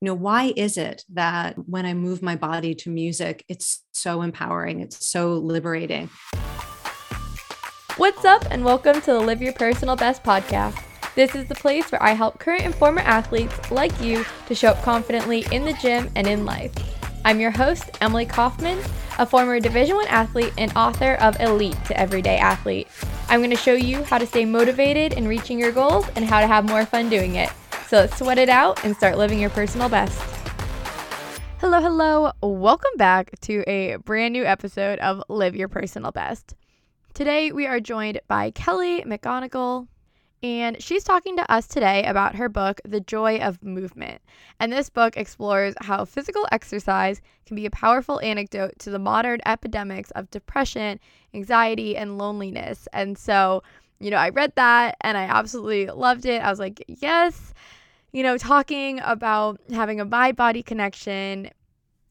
You know, why is it that when I move my body to music, it's so empowering, it's so liberating? What's up, and welcome to the Live Your Personal Best podcast. This is the place where I help current and former athletes like you to show up confidently in the gym and in life. I'm your host, Emily Kaufman, a former Division 1 athlete and author of Elite to Everyday Athlete. I'm going to show you how to stay motivated in reaching your goals and how to have more fun doing it. So let's sweat it out and start living your personal best. Hello, hello. Welcome back to a brand new episode of Live Your Personal Best. Today we are joined by Kelly McGonigal, and she's talking to us today about her book, The Joy of Movement. And this book explores how physical exercise can be a powerful antidote to the modern epidemics of depression, anxiety, and loneliness. And so, you know, I read that and I absolutely loved it. I was like, yes, you know, talking about having a mind body connection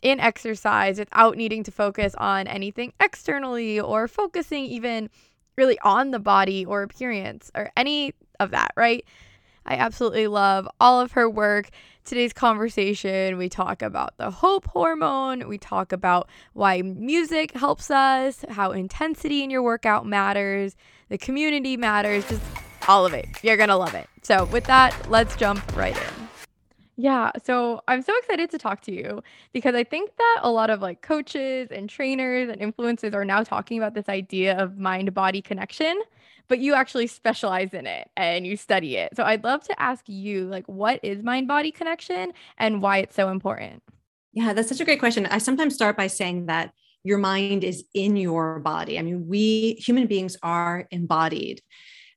in exercise without needing to focus on anything externally or focusing even really on the body or appearance or any of that, right? I absolutely love all of her work. Today's conversation, we talk about the hope hormone, we talk about why music helps us, how intensity in your workout matters, the community matters, just all of it. You're going to love it. So, with that, let's jump right in. Yeah, so I'm so excited to talk to you because I think that a lot of like coaches and trainers and influencers are now talking about this idea of mind body connection, but you actually specialize in it and you study it. So I'd love to ask you like what is mind body connection and why it's so important? Yeah, that's such a great question. I sometimes start by saying that your mind is in your body. I mean, we human beings are embodied.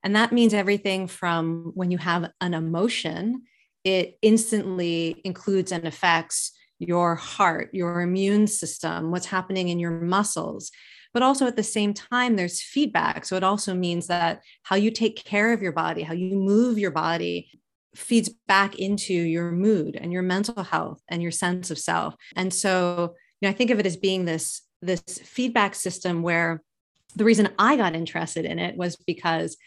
And that means everything from when you have an emotion it instantly includes and affects your heart, your immune system, what's happening in your muscles. But also at the same time, there's feedback. So it also means that how you take care of your body, how you move your body, feeds back into your mood and your mental health and your sense of self. And so, you know, I think of it as being this this feedback system where the reason I got interested in it was because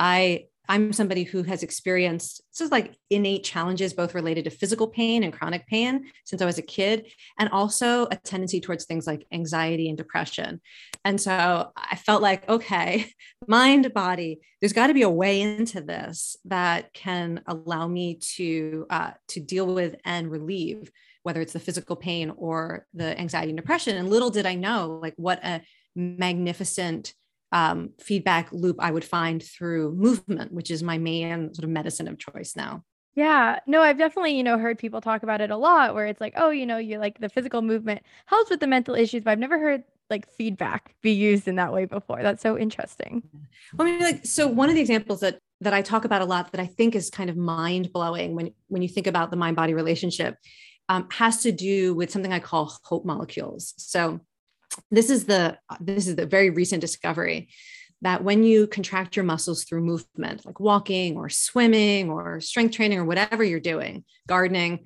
I I'm somebody who has experienced this is like innate challenges, both related to physical pain and chronic pain since I was a kid, and also a tendency towards things like anxiety and depression. And so I felt like, okay, mind, body, there's got to be a way into this that can allow me to uh, to deal with and relieve whether it's the physical pain or the anxiety and depression. And little did I know, like, what a magnificent um, feedback loop I would find through movement, which is my main sort of medicine of choice now. Yeah, no, I've definitely, you know, heard people talk about it a lot where it's like, oh, you know, you like the physical movement helps with the mental issues, but I've never heard like feedback be used in that way before. That's so interesting. Well, I mean, like, so one of the examples that that I talk about a lot that I think is kind of mind blowing when when you think about the mind body relationship um, has to do with something I call hope molecules. So this is the this is the very recent discovery that when you contract your muscles through movement like walking or swimming or strength training or whatever you're doing gardening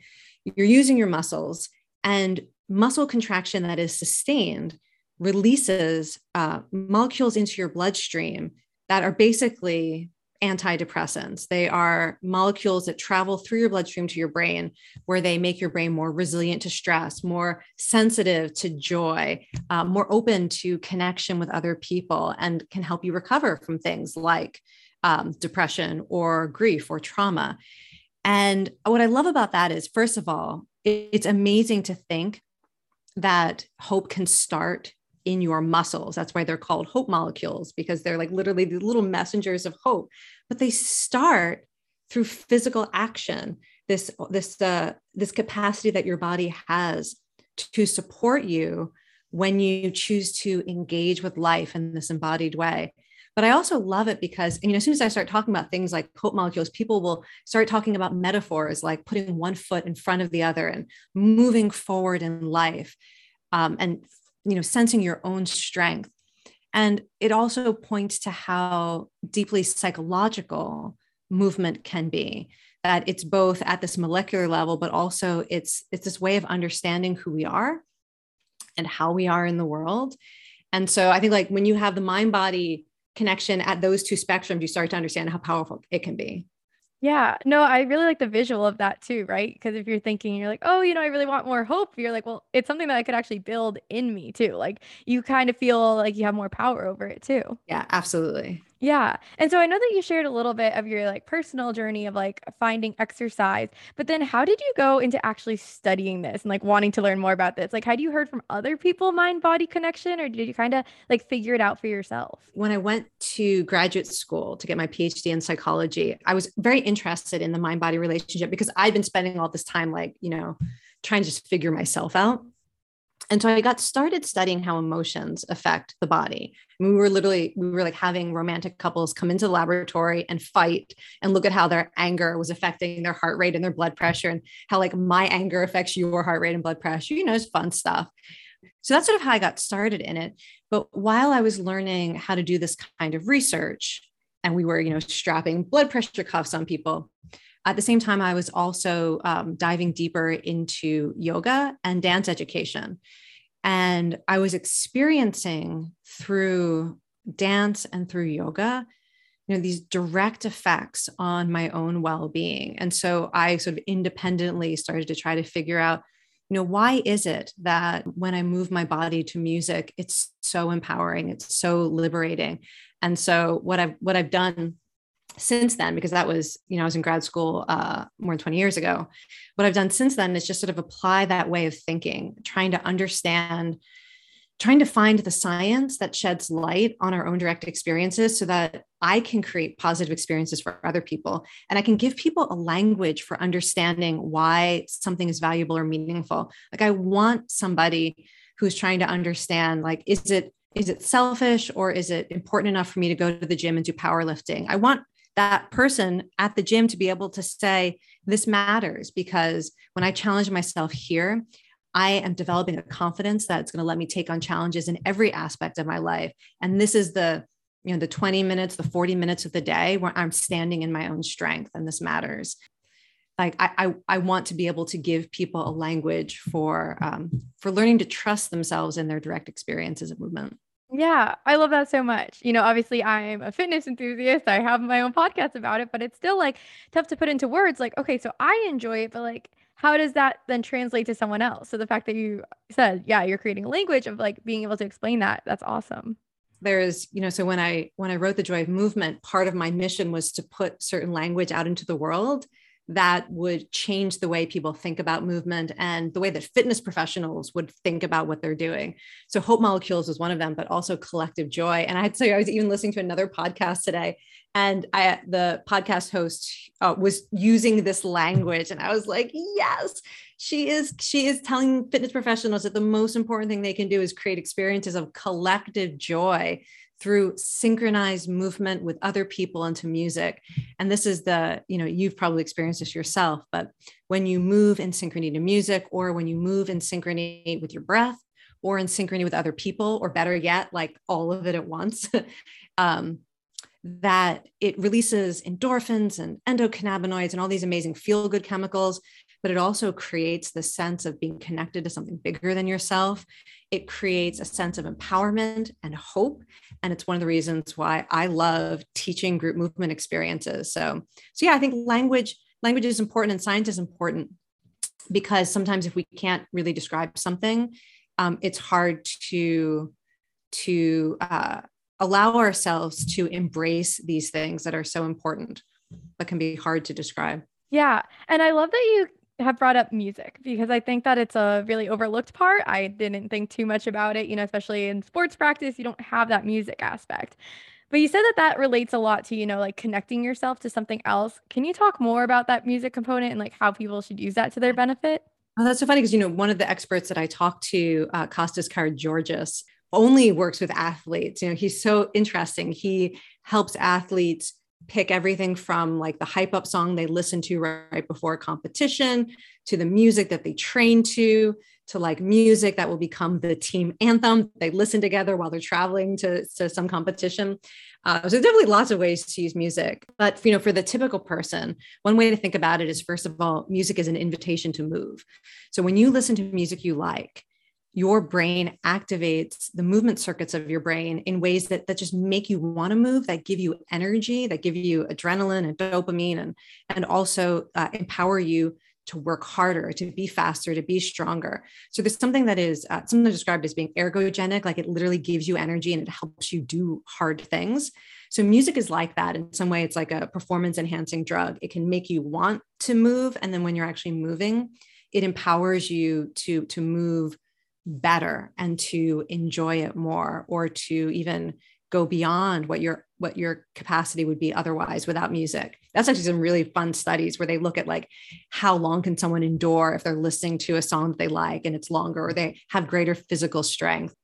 you're using your muscles and muscle contraction that is sustained releases uh, molecules into your bloodstream that are basically antidepressants. They are molecules that travel through your bloodstream to your brain, where they make your brain more resilient to stress, more sensitive to joy, uh, more open to connection with other people, and can help you recover from things like um, depression or grief or trauma. And what I love about that is, first of all, it's amazing to think that hope can start in your muscles. That's why they're called hope molecules because they're like literally the little messengers of hope. But they start through physical action. This this uh, this capacity that your body has to support you when you choose to engage with life in this embodied way. But I also love it because, you know, as soon as I start talking about things like hope molecules, people will start talking about metaphors like putting one foot in front of the other and moving forward in life um, and, you know, sensing your own strength. And it also points to how deeply psychological movement can be that it's both at this molecular level but also it's it's this way of understanding who we are and how we are in the world and so i think like when you have the mind body connection at those two spectrums you start to understand how powerful it can be yeah, no, I really like the visual of that too, right? Because if you're thinking, you're like, oh, you know, I really want more hope, you're like, well, it's something that I could actually build in me too. Like you kind of feel like you have more power over it too. Yeah, absolutely. Yeah. And so I know that you shared a little bit of your like personal journey of like finding exercise, but then how did you go into actually studying this and like wanting to learn more about this? Like, had you heard from other people mind body connection or did you kind of like figure it out for yourself? When I went to graduate school to get my PhD in psychology, I was very interested in the mind body relationship because I'd been spending all this time like, you know, trying to just figure myself out and so I got started studying how emotions affect the body. we were literally, we were like having romantic couples come into the laboratory and fight and look at how their anger was affecting their heart rate and their blood pressure and how like my anger affects your heart rate and blood pressure. You know, it's fun stuff. So that's sort of how I got started in it. But while I was learning how to do this kind of research, and we were, you know, strapping blood pressure cuffs on people, at the same time, I was also um, diving deeper into yoga and dance education. And I was experiencing through dance and through yoga, you know, these direct effects on my own well being. And so I sort of independently started to try to figure out, you know, why is it that when I move my body to music, it's so empowering, it's so liberating. And so what I've what I've done since then, because that was, you know, I was in grad school uh, more than 20 years ago. What I've done since then is just sort of apply that way of thinking, trying to understand, trying to find the science that sheds light on our own direct experiences so that I can create positive experiences for other people. And I can give people a language for understanding why something is valuable or meaningful. Like I want somebody who's trying to understand, like, is it is it selfish or is it important enough for me to go to the gym and do powerlifting? I want that person at the gym to be able to say, This matters because when I challenge myself here, I am developing a confidence that's going to let me take on challenges in every aspect of my life. And this is the you know the 20 minutes the 40 minutes of the day where i'm standing in my own strength and this matters like I, I, I want to be able to give people a language for um, for learning to trust themselves in their direct experiences of movement yeah, I love that so much. You know, obviously I'm a fitness enthusiast. I have my own podcast about it, but it's still like tough to put into words like, okay, so I enjoy it, but like how does that then translate to someone else? So the fact that you said, yeah, you're creating a language of like being able to explain that, that's awesome. There's, you know, so when I when I wrote the Joy of Movement, part of my mission was to put certain language out into the world that would change the way people think about movement and the way that fitness professionals would think about what they're doing. So, Hope Molecules was one of them, but also Collective Joy. And I had to say, I was even listening to another podcast today, and I, the podcast host uh, was using this language, and I was like, yes, she is. She is telling fitness professionals that the most important thing they can do is create experiences of collective joy through synchronized movement with other people into music. And this is the you know you've probably experienced this yourself but when you move in synchrony to music or when you move in synchrony with your breath or in synchrony with other people or better yet like all of it at once um, that it releases endorphins and endocannabinoids and all these amazing feel good chemicals but it also creates the sense of being connected to something bigger than yourself it creates a sense of empowerment and hope. And it's one of the reasons why i love teaching group movement experiences. So so yeah i think language language is important and science is important because sometimes if we can't really describe something um, it's hard to to uh, allow ourselves to embrace these things that are so important but can be hard to describe. Yeah. And i love that you have brought up music because I think that it's a really overlooked part. I didn't think too much about it, you know, especially in sports practice, you don't have that music aspect. But you said that that relates a lot to, you know, like connecting yourself to something else. Can you talk more about that music component and like how people should use that to their benefit? Oh, that's so funny because, you know, one of the experts that I talked to, uh, Costas Karageorghis, only works with athletes. You know, he's so interesting. He helps athletes pick everything from like the hype up song they listen to right before a competition to the music that they train to to like music that will become the team anthem they listen together while they're traveling to, to some competition. Uh, so definitely lots of ways to use music. But you know for the typical person one way to think about it is first of all music is an invitation to move. So when you listen to music you like your brain activates the movement circuits of your brain in ways that, that just make you want to move that give you energy that give you adrenaline and dopamine and, and also uh, empower you to work harder to be faster to be stronger. So there's something that is uh, something described as being ergogenic like it literally gives you energy and it helps you do hard things. So music is like that. In some way it's like a performance enhancing drug. It can make you want to move and then when you're actually moving it empowers you to to move better and to enjoy it more or to even go beyond what your what your capacity would be otherwise without music. That's actually some really fun studies where they look at like how long can someone endure if they're listening to a song that they like and it's longer or they have greater physical strength.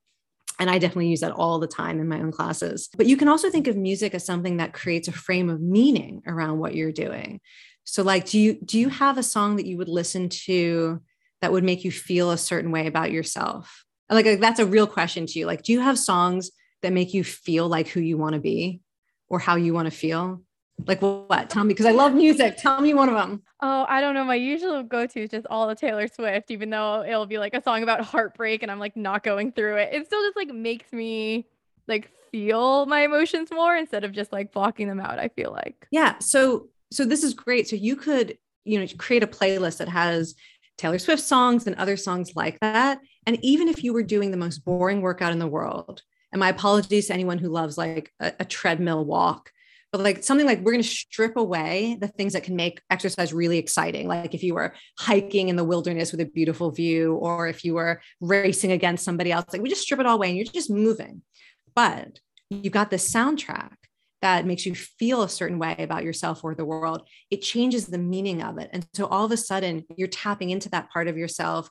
And i definitely use that all the time in my own classes. But you can also think of music as something that creates a frame of meaning around what you're doing. So like do you do you have a song that you would listen to that would make you feel a certain way about yourself? Like, like that's a real question to you. Like, do you have songs that make you feel like who you want to be or how you want to feel? Like what? Tell me because I love music. Tell me one of them. Oh, I don't know. My usual go-to is just all the Taylor Swift, even though it'll be like a song about heartbreak and I'm like not going through it. It still just like makes me like feel my emotions more instead of just like blocking them out, I feel like. Yeah. So so this is great. So you could, you know, create a playlist that has Taylor Swift songs and other songs like that. And even if you were doing the most boring workout in the world, and my apologies to anyone who loves like a, a treadmill walk, but like something like we're going to strip away the things that can make exercise really exciting. Like if you were hiking in the wilderness with a beautiful view, or if you were racing against somebody else, like we just strip it all away and you're just moving. But you've got this soundtrack that makes you feel a certain way about yourself or the world, it changes the meaning of it. And so all of a sudden, you're tapping into that part of yourself.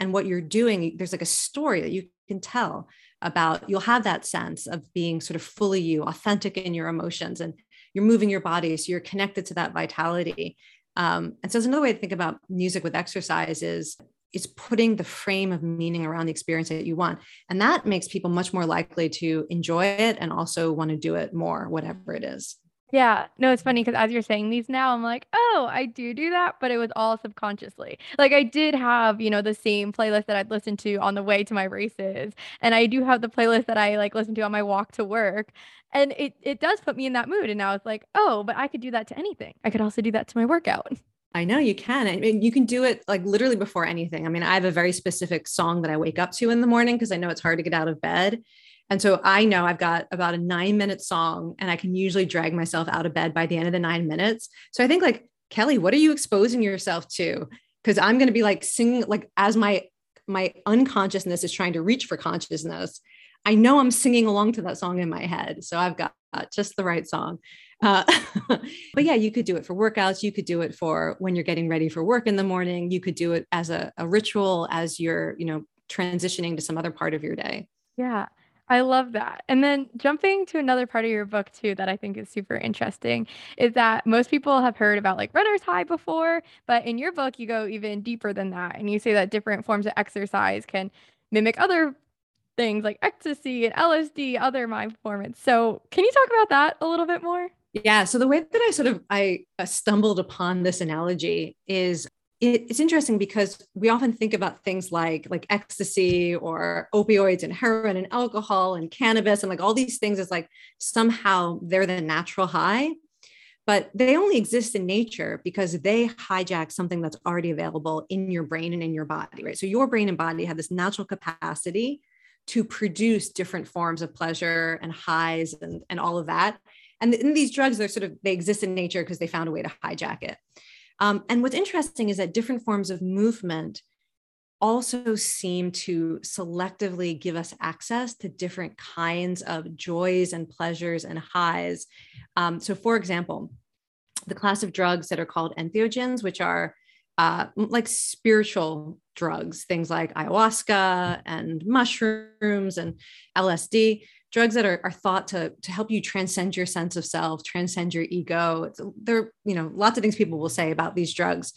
And what you're doing, there's like a story that you can tell about, you'll have that sense of being sort of fully you, authentic in your emotions, and you're moving your body. So you're connected to that vitality. Um, and so, it's another way to think about music with exercise is it's putting the frame of meaning around the experience that you want. And that makes people much more likely to enjoy it and also want to do it more, whatever it is. Yeah, no, it's funny because as you're saying these now, I'm like, oh, I do do that, but it was all subconsciously. Like I did have, you know, the same playlist that I'd listen to on the way to my races, and I do have the playlist that I like listen to on my walk to work, and it it does put me in that mood. And now it's like, oh, but I could do that to anything. I could also do that to my workout. I know you can. I mean, you can do it like literally before anything. I mean, I have a very specific song that I wake up to in the morning because I know it's hard to get out of bed. And so I know I've got about a nine minute song and I can usually drag myself out of bed by the end of the nine minutes. So I think, like, Kelly, what are you exposing yourself to? Because I'm going to be like singing, like, as my my unconsciousness is trying to reach for consciousness, I know I'm singing along to that song in my head. So I've got just the right song. Uh, but yeah, you could do it for workouts. You could do it for when you're getting ready for work in the morning. You could do it as a, a ritual as you're, you know, transitioning to some other part of your day. Yeah. I love that. And then jumping to another part of your book too that I think is super interesting is that most people have heard about like runner's high before, but in your book you go even deeper than that and you say that different forms of exercise can mimic other things like ecstasy and LSD, other mind performance. So, can you talk about that a little bit more? Yeah. So the way that I sort of I uh, stumbled upon this analogy is it's interesting because we often think about things like like ecstasy or opioids and heroin and alcohol and cannabis and like all these things as like somehow they're the natural high but they only exist in nature because they hijack something that's already available in your brain and in your body right so your brain and body have this natural capacity to produce different forms of pleasure and highs and, and all of that and in these drugs, they're sort of they exist in nature because they found a way to hijack it. Um, and what's interesting is that different forms of movement also seem to selectively give us access to different kinds of joys and pleasures and highs. Um, so, for example, the class of drugs that are called entheogens, which are uh, like spiritual drugs, things like ayahuasca and mushrooms and LSD, drugs that are, are thought to, to help you transcend your sense of self, transcend your ego. There, you know, lots of things people will say about these drugs.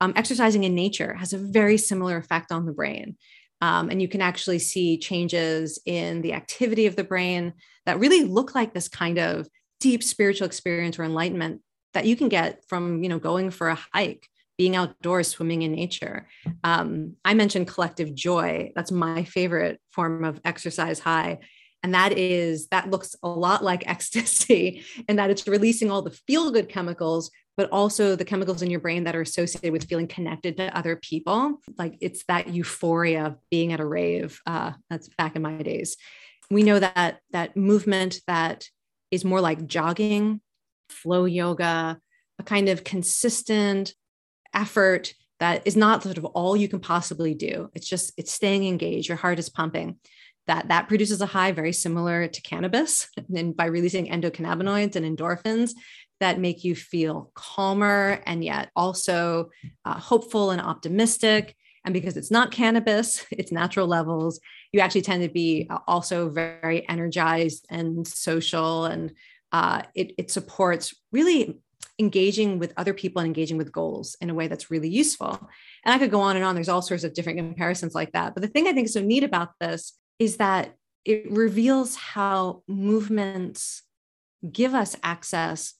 Um, exercising in nature has a very similar effect on the brain. Um, and you can actually see changes in the activity of the brain that really look like this kind of deep spiritual experience or enlightenment that you can get from you know going for a hike being outdoors swimming in nature um, i mentioned collective joy that's my favorite form of exercise high and that is that looks a lot like ecstasy and that it's releasing all the feel good chemicals but also the chemicals in your brain that are associated with feeling connected to other people like it's that euphoria of being at a rave uh, that's back in my days we know that that movement that is more like jogging flow yoga, a kind of consistent effort that is not sort of all you can possibly do. It's just it's staying engaged. Your heart is pumping. That that produces a high very similar to cannabis, and by releasing endocannabinoids and endorphins that make you feel calmer and yet also uh, hopeful and optimistic. And because it's not cannabis, it's natural levels, you actually tend to be uh, also very energized and social and uh, it, it supports really engaging with other people and engaging with goals in a way that's really useful. And I could go on and on. There's all sorts of different comparisons like that. But the thing I think is so neat about this is that it reveals how movements give us access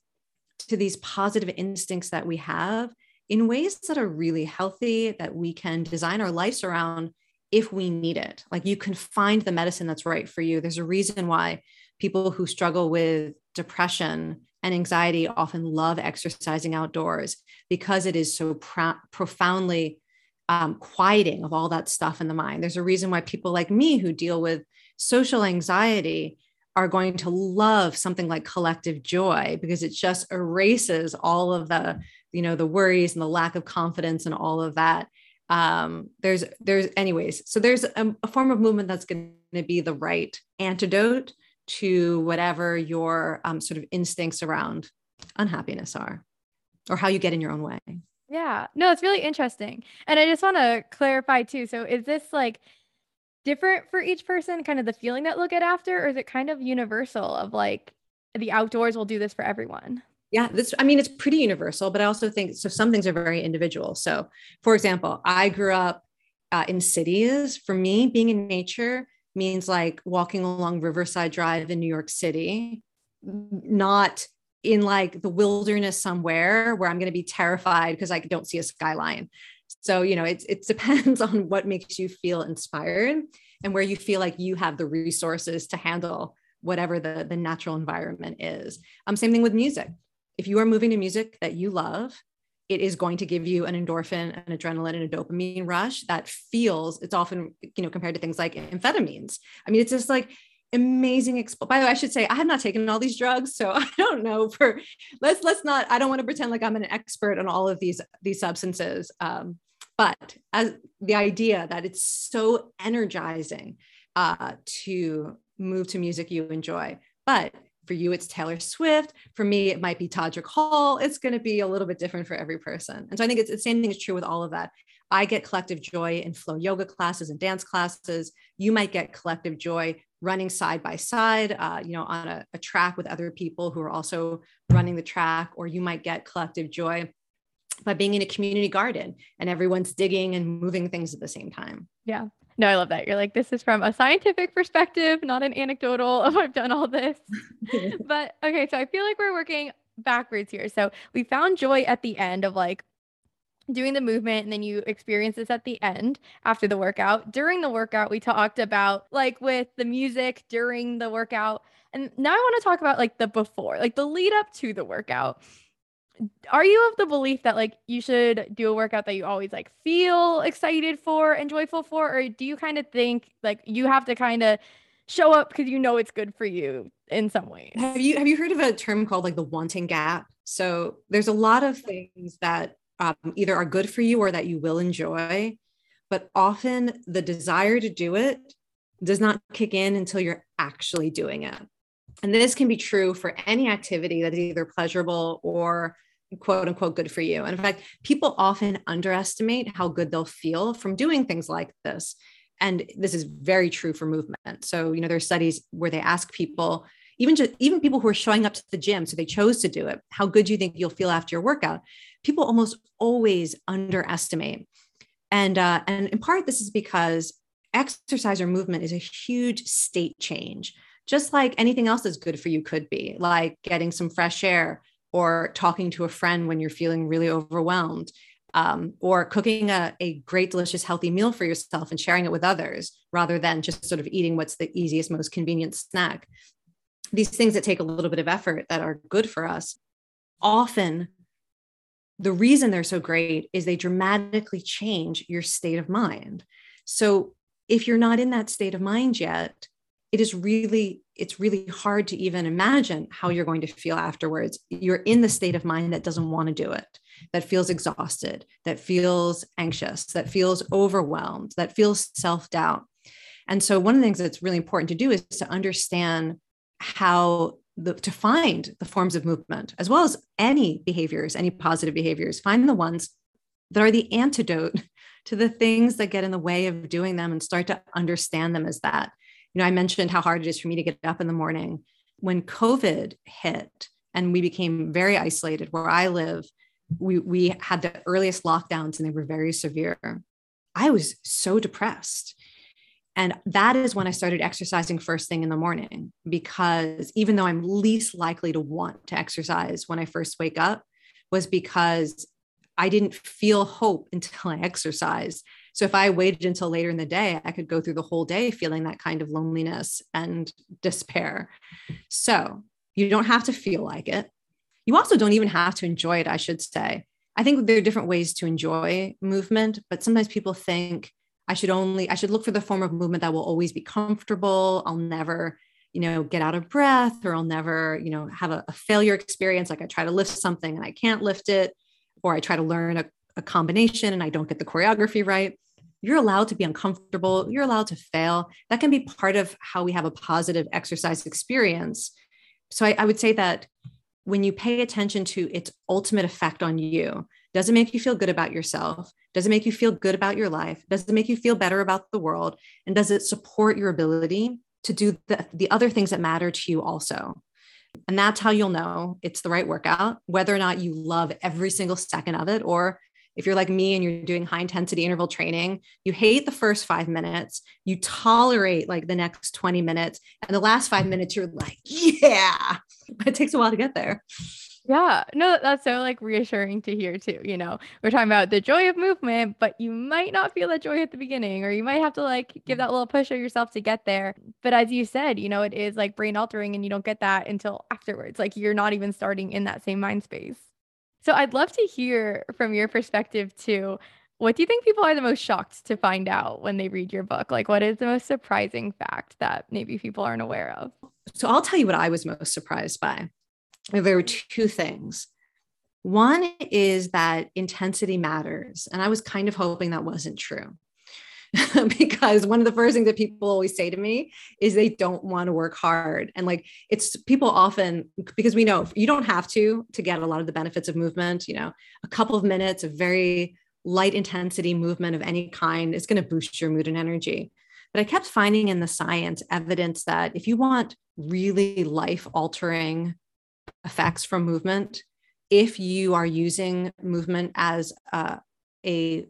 to these positive instincts that we have in ways that are really healthy, that we can design our lives around if we need it. Like you can find the medicine that's right for you. There's a reason why people who struggle with depression and anxiety often love exercising outdoors because it is so pro- profoundly um, quieting of all that stuff in the mind. There's a reason why people like me who deal with social anxiety are going to love something like collective joy because it just erases all of the you know the worries and the lack of confidence and all of that um there's there's anyways so there's a, a form of movement that's going to be the right antidote to whatever your um, sort of instincts around unhappiness are or how you get in your own way. Yeah, no, it's really interesting. And I just want to clarify too. So, is this like different for each person, kind of the feeling that they'll get after, or is it kind of universal of like the outdoors will do this for everyone? Yeah, this, I mean, it's pretty universal, but I also think so. Some things are very individual. So, for example, I grew up uh, in cities. For me, being in nature means like walking along Riverside Drive in New York City, not in like the wilderness somewhere where I'm going to be terrified because I don't see a skyline. So, you know, it, it depends on what makes you feel inspired and where you feel like you have the resources to handle whatever the, the natural environment is. Um, same thing with music. If you are moving to music that you love, it is going to give you an endorphin, an adrenaline, and a dopamine rush that feels it's often, you know, compared to things like amphetamines. I mean, it's just like amazing by the way i should say i have not taken all these drugs so i don't know for let's let's not i don't want to pretend like i'm an expert on all of these these substances um, but as the idea that it's so energizing uh, to move to music you enjoy. But for you it's taylor swift. For me it might be todrick hall. It's going to be a little bit different for every person. And so i think it's the same thing is true with all of that i get collective joy in flow yoga classes and dance classes you might get collective joy running side by side uh, you know on a, a track with other people who are also running the track or you might get collective joy by being in a community garden and everyone's digging and moving things at the same time yeah no, I love that. You're like, this is from a scientific perspective, not an anecdotal of I've done all this. but okay, so I feel like we're working backwards here. So we found joy at the end of like doing the movement and then you experience this at the end after the workout. During the workout, we talked about like with the music during the workout. And now I want to talk about like the before, like the lead up to the workout are you of the belief that like you should do a workout that you always like feel excited for and joyful for or do you kind of think like you have to kind of show up because you know it's good for you in some ways have you have you heard of a term called like the wanting gap so there's a lot of things that um, either are good for you or that you will enjoy but often the desire to do it does not kick in until you're actually doing it and this can be true for any activity that is either pleasurable or quote unquote good for you. And in fact, people often underestimate how good they'll feel from doing things like this. And this is very true for movement. So, you know, there's studies where they ask people, even just even people who are showing up to the gym, so they chose to do it, how good do you think you'll feel after your workout? People almost always underestimate. And uh, and in part, this is because exercise or movement is a huge state change, just like anything else that's good for you could be, like getting some fresh air, or talking to a friend when you're feeling really overwhelmed, um, or cooking a, a great, delicious, healthy meal for yourself and sharing it with others rather than just sort of eating what's the easiest, most convenient snack. These things that take a little bit of effort that are good for us, often the reason they're so great is they dramatically change your state of mind. So if you're not in that state of mind yet, it is really it's really hard to even imagine how you're going to feel afterwards you're in the state of mind that doesn't want to do it that feels exhausted that feels anxious that feels overwhelmed that feels self-doubt and so one of the things that's really important to do is to understand how the, to find the forms of movement as well as any behaviors any positive behaviors find the ones that are the antidote to the things that get in the way of doing them and start to understand them as that you know, I mentioned how hard it is for me to get up in the morning. When COVID hit and we became very isolated where I live, we, we had the earliest lockdowns and they were very severe. I was so depressed. And that is when I started exercising first thing in the morning, because even though I'm least likely to want to exercise when I first wake up, was because I didn't feel hope until I exercised. So if I waited until later in the day, I could go through the whole day feeling that kind of loneliness and despair. So you don't have to feel like it. You also don't even have to enjoy it, I should say. I think there are different ways to enjoy movement, but sometimes people think I should only, I should look for the form of movement that will always be comfortable. I'll never, you know, get out of breath or I'll never, you know, have a, a failure experience. Like I try to lift something and I can't lift it, or I try to learn a, a combination and I don't get the choreography right. You're allowed to be uncomfortable. You're allowed to fail. That can be part of how we have a positive exercise experience. So I, I, would say that when you pay attention to its ultimate effect on you does it make you feel good about yourself does it make you feel good about your life? Does it make you feel better about the world? And does it support your ability to do the, the other things that matter to you also? And that's how you'll know it's the right workout whether or not you love every single second of it or if you're like me and you're doing high intensity interval training, you hate the first five minutes, you tolerate like the next 20 minutes, and the last five minutes, you're like, yeah, but it takes a while to get there. Yeah, no, that's so like reassuring to hear too. You know, we're talking about the joy of movement, but you might not feel that joy at the beginning, or you might have to like give that little push of yourself to get there. But as you said, you know, it is like brain altering and you don't get that until afterwards. Like you're not even starting in that same mind space. So I'd love to hear from your perspective too. What do you think people are the most shocked to find out when they read your book? Like, what is the most surprising fact that maybe people aren't aware of? So I'll tell you what I was most surprised by. There were two things. One is that intensity matters. And I was kind of hoping that wasn't true. because one of the first things that people always say to me is they don't want to work hard and like it's people often because we know you don't have to to get a lot of the benefits of movement you know a couple of minutes of very light intensity movement of any kind is going to boost your mood and energy but i kept finding in the science evidence that if you want really life altering effects from movement if you are using movement as a, a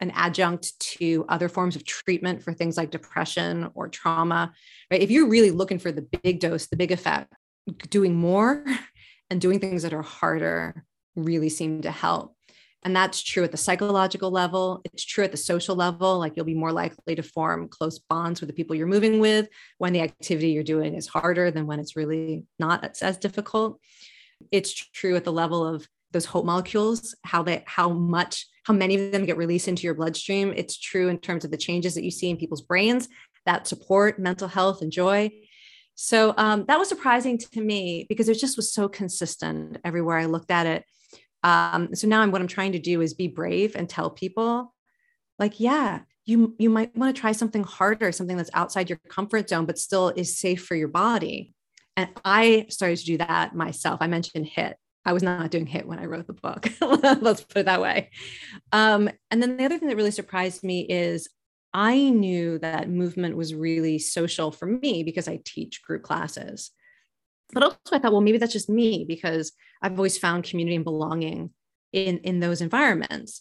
an adjunct to other forms of treatment for things like depression or trauma, right? If you're really looking for the big dose, the big effect, doing more and doing things that are harder really seem to help. And that's true at the psychological level. It's true at the social level. Like you'll be more likely to form close bonds with the people you're moving with when the activity you're doing is harder than when it's really not as, as difficult. It's true at the level of those hope molecules, how they, how much how many of them get released into your bloodstream. It's true in terms of the changes that you see in people's brains that support mental health and joy. So um, that was surprising to me because it just was so consistent everywhere I looked at it. Um, so now I'm, what I'm trying to do is be brave and tell people, like, yeah, you you might want to try something harder, something that's outside your comfort zone, but still is safe for your body. And I started to do that myself. I mentioned HIIT. I was not doing HIIT when I wrote the book. Let's put it that way. Um, and then the other thing that really surprised me is I knew that movement was really social for me because I teach group classes. But also, I thought, well, maybe that's just me because I've always found community and belonging in, in those environments.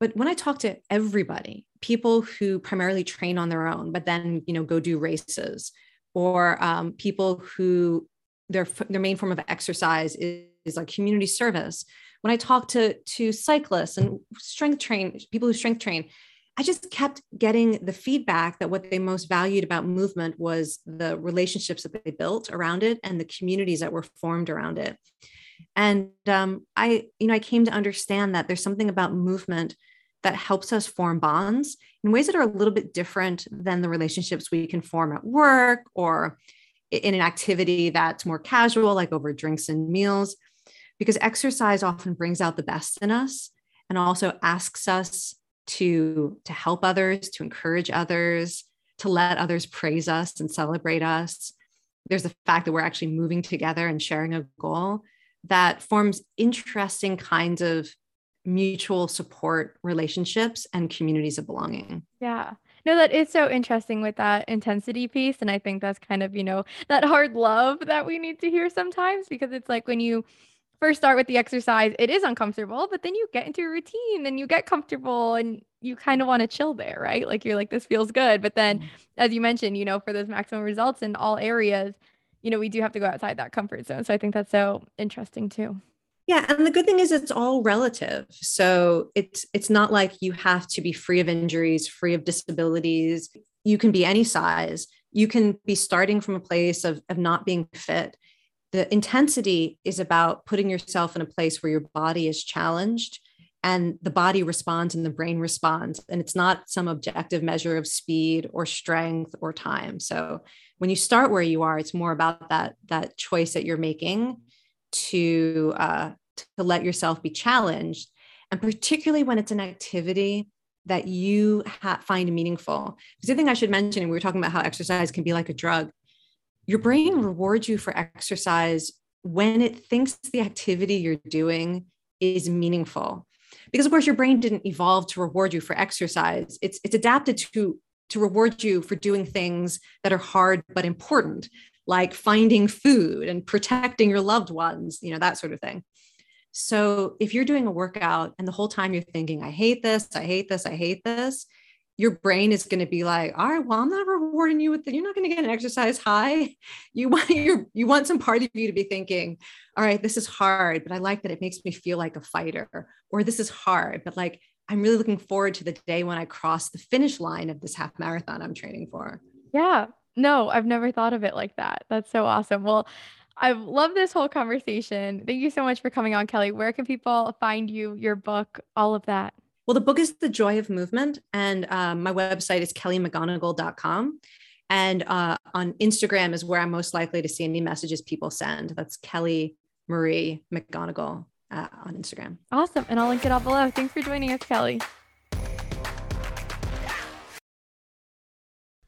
But when I talk to everybody, people who primarily train on their own, but then you know go do races, or um, people who their their main form of exercise is, is like community service. When I talk to to cyclists and strength train people who strength train, I just kept getting the feedback that what they most valued about movement was the relationships that they built around it and the communities that were formed around it. And um, I, you know, I came to understand that there's something about movement that helps us form bonds in ways that are a little bit different than the relationships we can form at work or in an activity that's more casual, like over drinks and meals, because exercise often brings out the best in us and also asks us to, to help others, to encourage others, to let others praise us and celebrate us. There's the fact that we're actually moving together and sharing a goal that forms interesting kinds of mutual support relationships and communities of belonging. Yeah. No, that is so interesting with that intensity piece. And I think that's kind of, you know, that hard love that we need to hear sometimes because it's like when you first start with the exercise, it is uncomfortable, but then you get into a routine and you get comfortable and you kind of want to chill there, right? Like you're like, this feels good. But then, mm-hmm. as you mentioned, you know, for those maximum results in all areas, you know, we do have to go outside that comfort zone. So I think that's so interesting too. Yeah, and the good thing is it's all relative. So it's it's not like you have to be free of injuries, free of disabilities. You can be any size. You can be starting from a place of, of not being fit. The intensity is about putting yourself in a place where your body is challenged and the body responds and the brain responds. And it's not some objective measure of speed or strength or time. So when you start where you are, it's more about that, that choice that you're making to uh, to let yourself be challenged, and particularly when it's an activity that you ha- find meaningful. Because the thing I should mention, and we were talking about how exercise can be like a drug. Your brain rewards you for exercise when it thinks the activity you're doing is meaningful. Because of course your brain didn't evolve to reward you for exercise. It's it's adapted to to reward you for doing things that are hard but important like finding food and protecting your loved ones, you know, that sort of thing. So if you're doing a workout and the whole time you're thinking, I hate this, I hate this, I hate this, your brain is going to be like, all right, well, I'm not rewarding you with the, you're not going to get an exercise high. You want your, you want some part of you to be thinking, all right, this is hard, but I like that it makes me feel like a fighter, or this is hard, but like I'm really looking forward to the day when I cross the finish line of this half marathon I'm training for. Yeah. No, I've never thought of it like that. That's so awesome. Well, I love this whole conversation. Thank you so much for coming on, Kelly. Where can people find you, your book, all of that? Well, the book is The Joy of Movement, and um, my website is kellymcgonigal.com. And uh, on Instagram is where I'm most likely to see any messages people send. That's Kelly Marie McGonigal uh, on Instagram. Awesome. And I'll link it all below. Thanks for joining us, Kelly.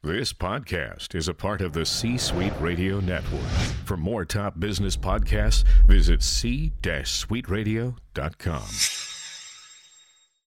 This podcast is a part of the C Suite Radio Network. For more top business podcasts, visit c-suiteradio.com.